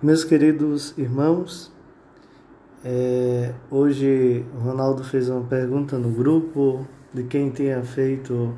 Meus queridos irmãos, é, hoje o Ronaldo fez uma pergunta no grupo de quem tinha feito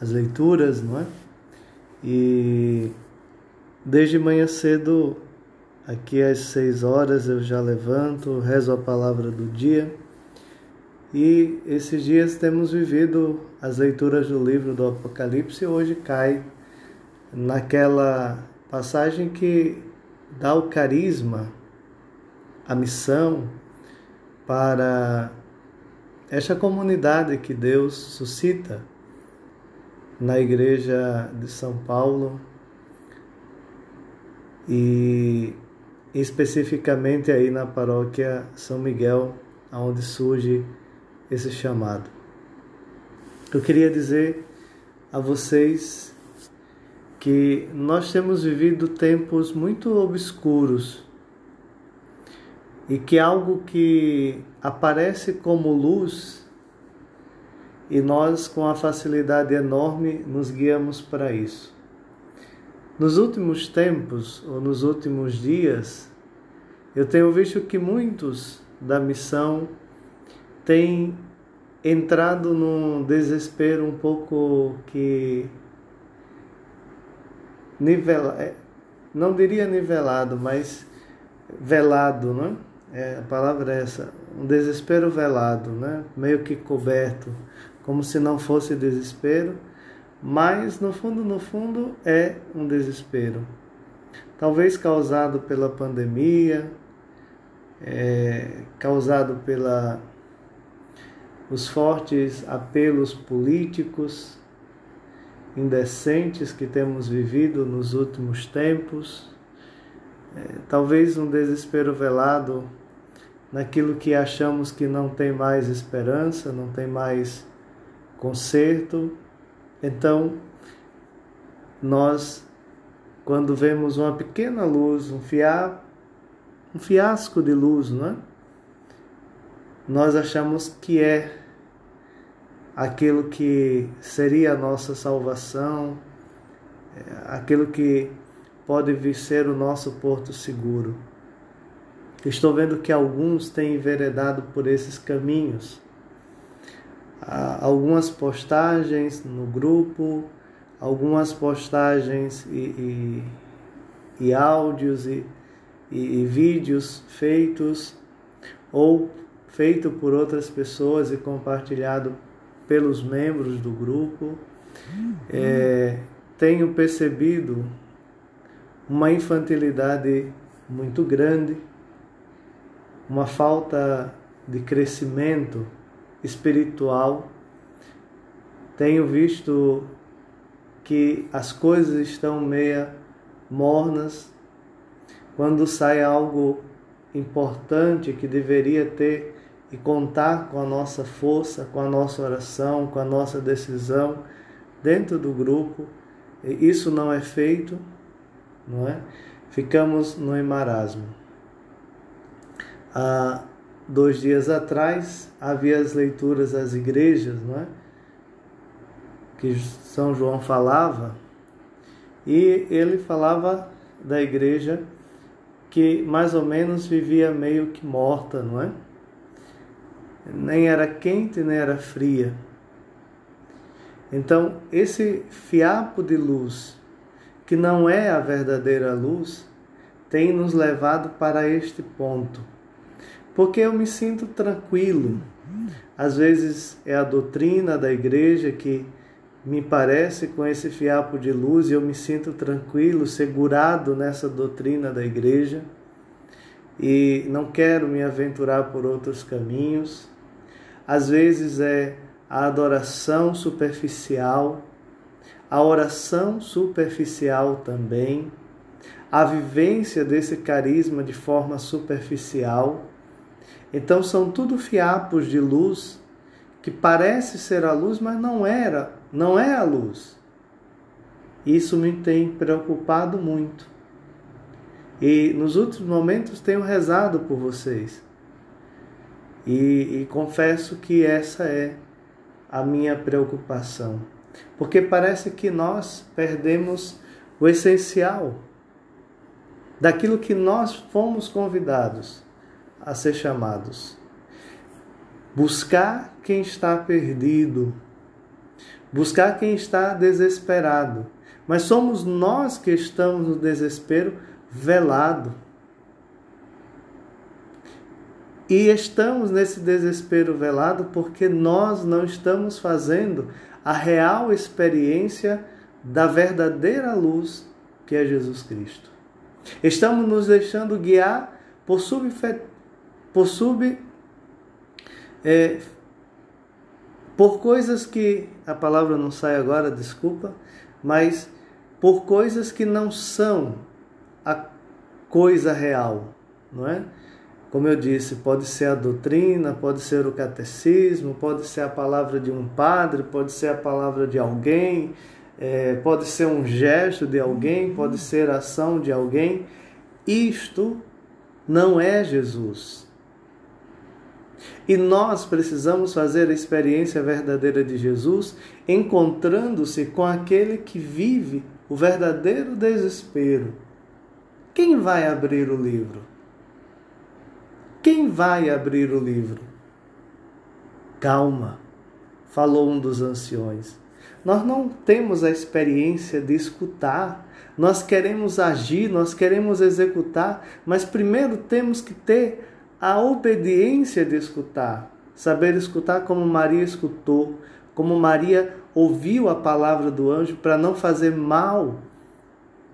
as leituras, não é? E desde manhã cedo, aqui às seis horas, eu já levanto, rezo a palavra do dia. E esses dias temos vivido as leituras do livro do Apocalipse e hoje cai naquela passagem que dá o carisma, a missão para esta comunidade que Deus suscita na igreja de São Paulo e especificamente aí na paróquia São Miguel, onde surge esse chamado. Eu queria dizer a vocês que nós temos vivido tempos muito obscuros e que algo que aparece como luz e nós com a facilidade enorme nos guiamos para isso. Nos últimos tempos ou nos últimos dias, eu tenho visto que muitos da missão têm entrado num desespero um pouco que nivelado, é, não diria nivelado, mas velado, né? É, a palavra é essa, um desespero velado, né? Meio que coberto, como se não fosse desespero, mas no fundo, no fundo é um desespero. Talvez causado pela pandemia, é, causado pela os fortes apelos políticos, indecentes que temos vivido nos últimos tempos, é, talvez um desespero velado naquilo que achamos que não tem mais esperança, não tem mais conserto. Então, nós, quando vemos uma pequena luz, um, fia, um fiasco de luz, não é? nós achamos que é aquilo que seria a nossa salvação, é, aquilo que pode vir ser o nosso porto seguro. Estou vendo que alguns têm enveredado por esses caminhos. Há algumas postagens no grupo, algumas postagens e, e, e áudios e, e, vídeos feitos ou feito por outras pessoas e compartilhado pelos membros do grupo. É, tenho percebido uma infantilidade muito grande, uma falta de crescimento espiritual. Tenho visto que as coisas estão meia mornas. Quando sai algo importante que deveria ter e contar com a nossa força, com a nossa oração, com a nossa decisão dentro do grupo. E isso não é feito, não é? Ficamos no emarasmo. Há dois dias atrás havia as leituras das igrejas, não é? Que São João falava, e ele falava da igreja que mais ou menos vivia meio que morta, não é? Nem era quente nem era fria. Então, esse fiapo de luz, que não é a verdadeira luz, tem nos levado para este ponto. Porque eu me sinto tranquilo. Às vezes é a doutrina da igreja que me parece com esse fiapo de luz e eu me sinto tranquilo, segurado nessa doutrina da igreja e não quero me aventurar por outros caminhos às vezes é a adoração superficial, a oração superficial também, a vivência desse carisma de forma superficial. Então são tudo fiapos de luz que parece ser a luz, mas não era, não é a luz. Isso me tem preocupado muito. E nos últimos momentos tenho rezado por vocês e, e confesso que essa é a minha preocupação, porque parece que nós perdemos o essencial daquilo que nós fomos convidados a ser chamados. Buscar quem está perdido, buscar quem está desesperado. Mas somos nós que estamos no desespero velado. E estamos nesse desespero velado porque nós não estamos fazendo a real experiência da verdadeira luz que é Jesus Cristo. Estamos nos deixando guiar por sub, por sub é, por coisas que a palavra não sai agora, desculpa, mas por coisas que não são a coisa real, não é? Como eu disse, pode ser a doutrina, pode ser o catecismo, pode ser a palavra de um padre, pode ser a palavra de alguém, é, pode ser um gesto de alguém, pode ser a ação de alguém. Isto não é Jesus. E nós precisamos fazer a experiência verdadeira de Jesus, encontrando-se com aquele que vive o verdadeiro desespero. Quem vai abrir o livro? Quem vai abrir o livro? Calma, falou um dos anciões. Nós não temos a experiência de escutar. Nós queremos agir, nós queremos executar, mas primeiro temos que ter a obediência de escutar, saber escutar como Maria escutou, como Maria ouviu a palavra do anjo para não fazer mal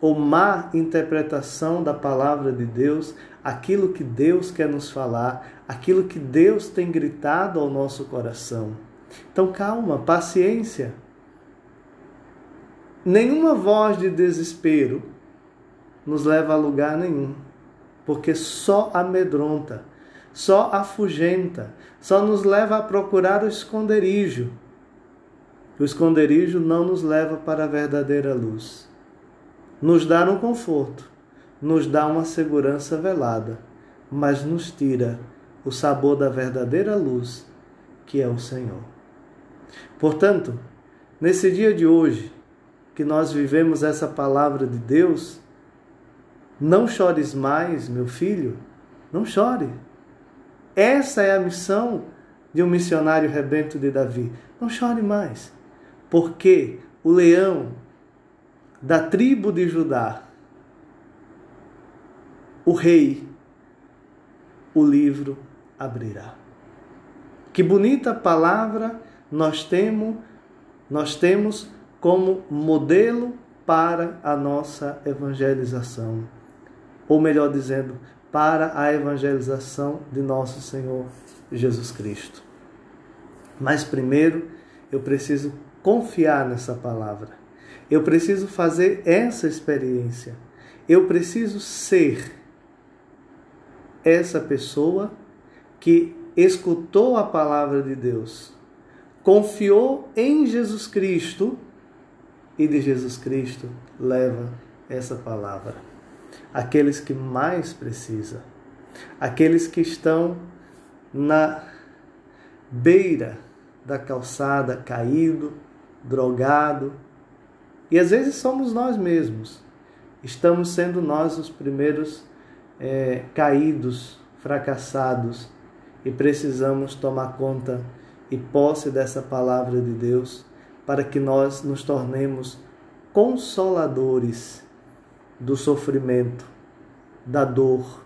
ou má interpretação da palavra de Deus, aquilo que Deus quer nos falar, aquilo que Deus tem gritado ao nosso coração. Então calma, paciência. Nenhuma voz de desespero nos leva a lugar nenhum, porque só amedronta só afugenta, só nos leva a procurar o esconderijo. O esconderijo não nos leva para a verdadeira luz. Nos dá um conforto, nos dá uma segurança velada, mas nos tira o sabor da verdadeira luz, que é o Senhor. Portanto, nesse dia de hoje, que nós vivemos essa palavra de Deus, não chores mais, meu filho, não chore. Essa é a missão de um missionário rebento de Davi. Não chore mais, porque o leão da tribo de Judá, o rei, o livro abrirá. Que bonita palavra nós temos, nós temos como modelo para a nossa evangelização. Ou melhor dizendo, para a evangelização de nosso Senhor Jesus Cristo. Mas primeiro, eu preciso confiar nessa palavra. Eu preciso fazer essa experiência. Eu preciso ser essa pessoa que escutou a palavra de Deus, confiou em Jesus Cristo e de Jesus Cristo leva essa palavra aqueles que mais precisam, aqueles que estão na beira da calçada, caído, drogado. E às vezes somos nós mesmos. Estamos sendo nós os primeiros é, caídos, fracassados, e precisamos tomar conta e posse dessa palavra de Deus para que nós nos tornemos consoladores do sofrimento, da dor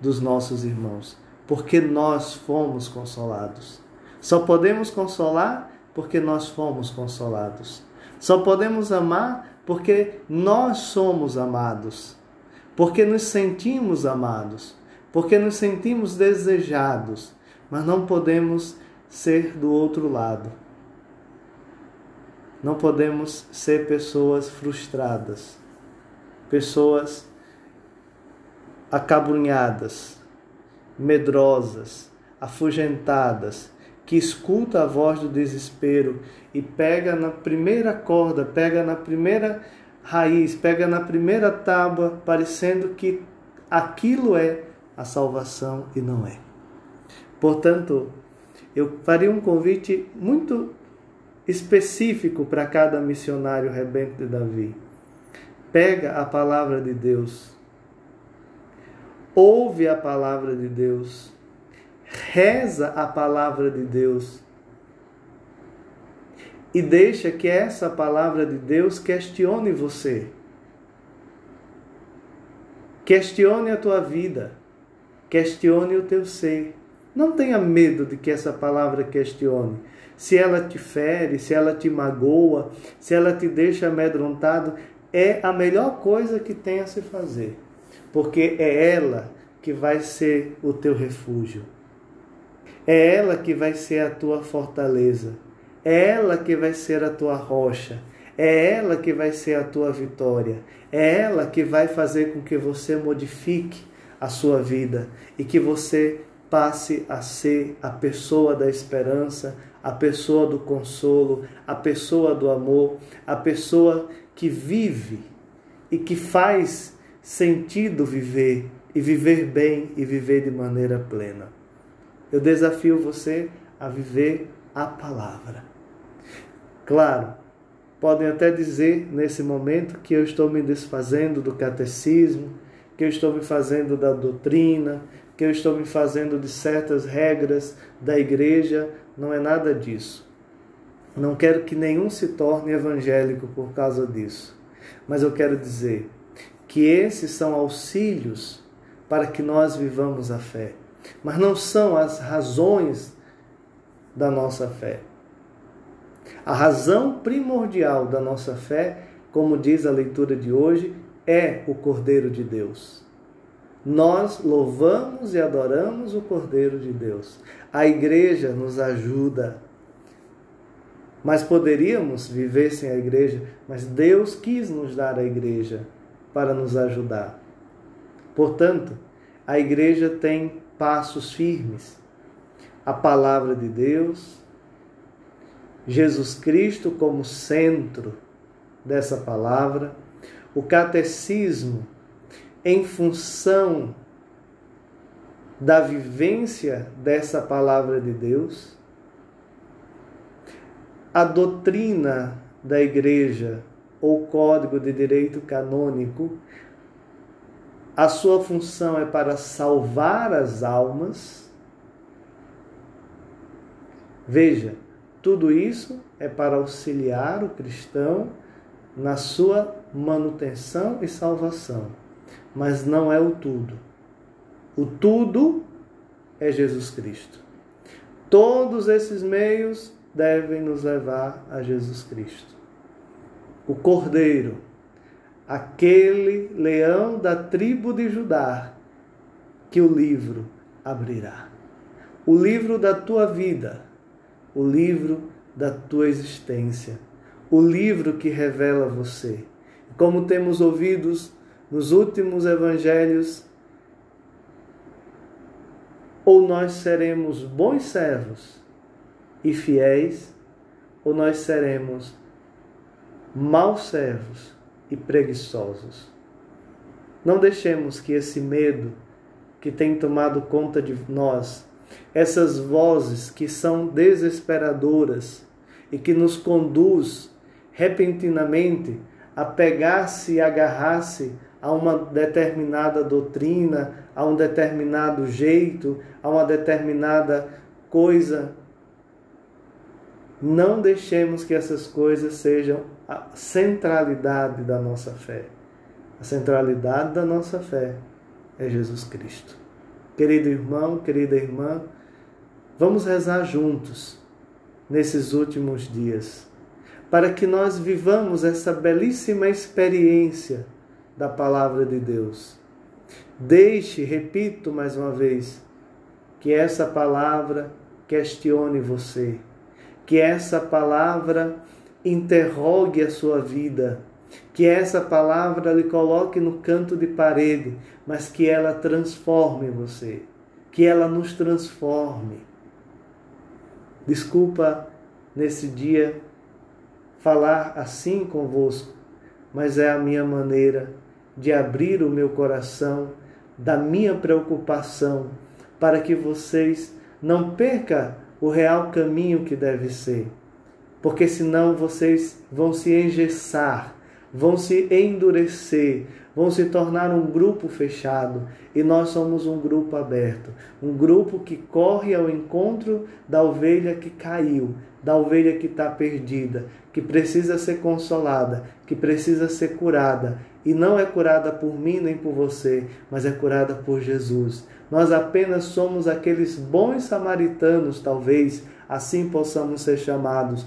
dos nossos irmãos, porque nós fomos consolados. Só podemos consolar porque nós fomos consolados. Só podemos amar porque nós somos amados. Porque nos sentimos amados, porque nos sentimos desejados, mas não podemos ser do outro lado. Não podemos ser pessoas frustradas pessoas acabrunhadas, medrosas, afugentadas, que escuta a voz do desespero e pega na primeira corda, pega na primeira raiz, pega na primeira tábua, parecendo que aquilo é a salvação e não é. Portanto, eu faria um convite muito específico para cada missionário rebento de Davi. Pega a palavra de Deus ouve a palavra de Deus, reza a palavra de Deus e deixa que essa palavra de Deus questione você. Questione a tua vida, questione o teu ser. Não tenha medo de que essa palavra questione. Se ela te fere, se ela te magoa, se ela te deixa amedrontado, é a melhor coisa que tem a se fazer, porque é ela que vai ser o teu refúgio. É ela que vai ser a tua fortaleza. É ela que vai ser a tua rocha. É ela que vai ser a tua vitória. É ela que vai fazer com que você modifique a sua vida e que você passe a ser a pessoa da esperança, a pessoa do consolo, a pessoa do amor, a pessoa que vive e que faz sentido viver e viver bem e viver de maneira plena. Eu desafio você a viver a palavra. Claro, podem até dizer nesse momento que eu estou me desfazendo do catecismo, que eu estou me fazendo da doutrina, que eu estou me fazendo de certas regras da igreja. Não é nada disso. Não quero que nenhum se torne evangélico por causa disso. Mas eu quero dizer que esses são auxílios para que nós vivamos a fé, mas não são as razões da nossa fé. A razão primordial da nossa fé, como diz a leitura de hoje, é o Cordeiro de Deus. Nós louvamos e adoramos o Cordeiro de Deus. A igreja nos ajuda. Mas poderíamos viver sem a igreja, mas Deus quis nos dar a igreja para nos ajudar. Portanto, a igreja tem passos firmes. A palavra de Deus, Jesus Cristo como centro dessa palavra, o catecismo em função da vivência dessa palavra de Deus, a doutrina da igreja ou código de direito canônico, a sua função é para salvar as almas. Veja, tudo isso é para auxiliar o cristão na sua manutenção e salvação, mas não é o tudo. O tudo é Jesus Cristo. Todos esses meios devem nos levar a Jesus Cristo. O Cordeiro, aquele leão da tribo de Judá, que o livro abrirá. O livro da tua vida o livro da tua existência, o livro que revela você. Como temos ouvido nos últimos evangelhos, ou nós seremos bons servos e fiéis, ou nós seremos maus servos e preguiçosos. Não deixemos que esse medo que tem tomado conta de nós essas vozes que são desesperadoras e que nos conduz repentinamente a pegar-se e agarrar-se a uma determinada doutrina, a um determinado jeito, a uma determinada coisa. Não deixemos que essas coisas sejam a centralidade da nossa fé. A centralidade da nossa fé é Jesus Cristo. Querido irmão, querida irmã, vamos rezar juntos nesses últimos dias, para que nós vivamos essa belíssima experiência da palavra de Deus. Deixe, repito mais uma vez, que essa palavra questione você, que essa palavra interrogue a sua vida que essa palavra lhe coloque no canto de parede, mas que ela transforme você, que ela nos transforme. Desculpa nesse dia falar assim convosco, mas é a minha maneira de abrir o meu coração da minha preocupação para que vocês não percam o real caminho que deve ser, porque senão vocês vão se engessar vão se endurecer, vão se tornar um grupo fechado. E nós somos um grupo aberto, um grupo que corre ao encontro da ovelha que caiu, da ovelha que está perdida, que precisa ser consolada, que precisa ser curada. E não é curada por mim nem por você, mas é curada por Jesus. Nós apenas somos aqueles bons samaritanos, talvez assim possamos ser chamados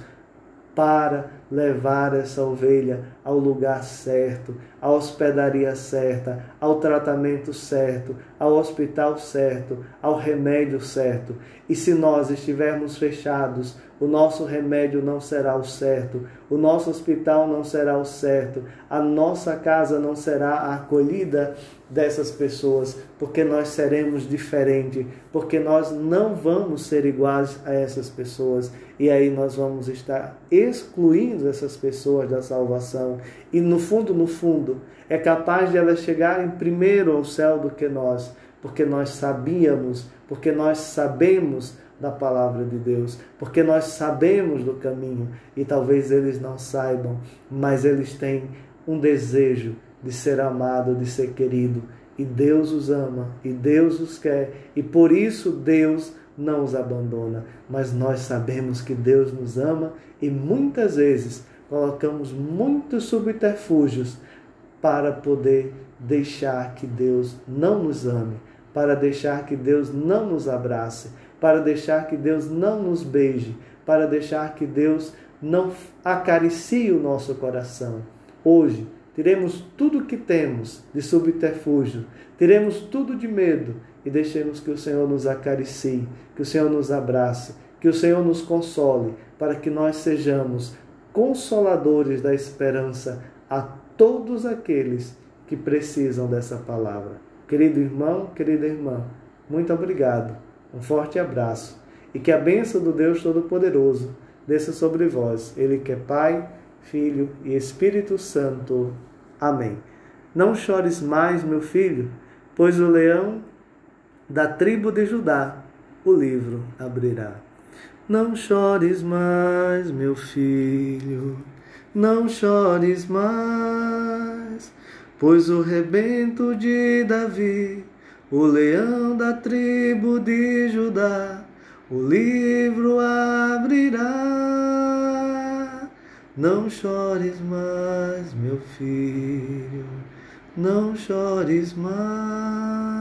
para levar essa ovelha ao lugar certo, à hospedaria certa, ao tratamento certo, ao hospital certo, ao remédio certo. E se nós estivermos fechados, o nosso remédio não será o certo, o nosso hospital não será o certo, a nossa casa não será a acolhida dessas pessoas, porque nós seremos diferentes, porque nós não vamos ser iguais a essas pessoas e aí nós vamos estar excluindo essas pessoas da salvação. E no fundo, no fundo, é capaz de elas chegarem primeiro ao céu do que nós, porque nós sabíamos, porque nós sabemos da palavra de Deus, porque nós sabemos do caminho. E talvez eles não saibam, mas eles têm um desejo de ser amado, de ser querido, e Deus os ama, e Deus os quer, e por isso Deus não os abandona. Mas nós sabemos que Deus nos ama e muitas vezes colocamos muitos subterfúgios para poder deixar que Deus não nos ame, para deixar que Deus não nos abrace, para deixar que Deus não nos beije, para deixar que Deus não acaricie o nosso coração. Hoje, tiremos tudo que temos de subterfúgio, tiremos tudo de medo e deixemos que o Senhor nos acaricie, que o Senhor nos abrace, que o Senhor nos console, para que nós sejamos consoladores da esperança a todos aqueles que precisam dessa palavra. Querido irmão, querida irmã, muito obrigado um forte abraço e que a bênção do Deus Todo-Poderoso desça sobre vós, Ele que é Pai, Filho e Espírito Santo. Amém. Não chores mais, meu filho, pois o leão da tribo de Judá o livro abrirá. Não chores mais, meu filho, não chores mais, pois o rebento de Davi o leão da tribo de Judá, o livro abrirá. Não chores mais, meu filho, não chores mais.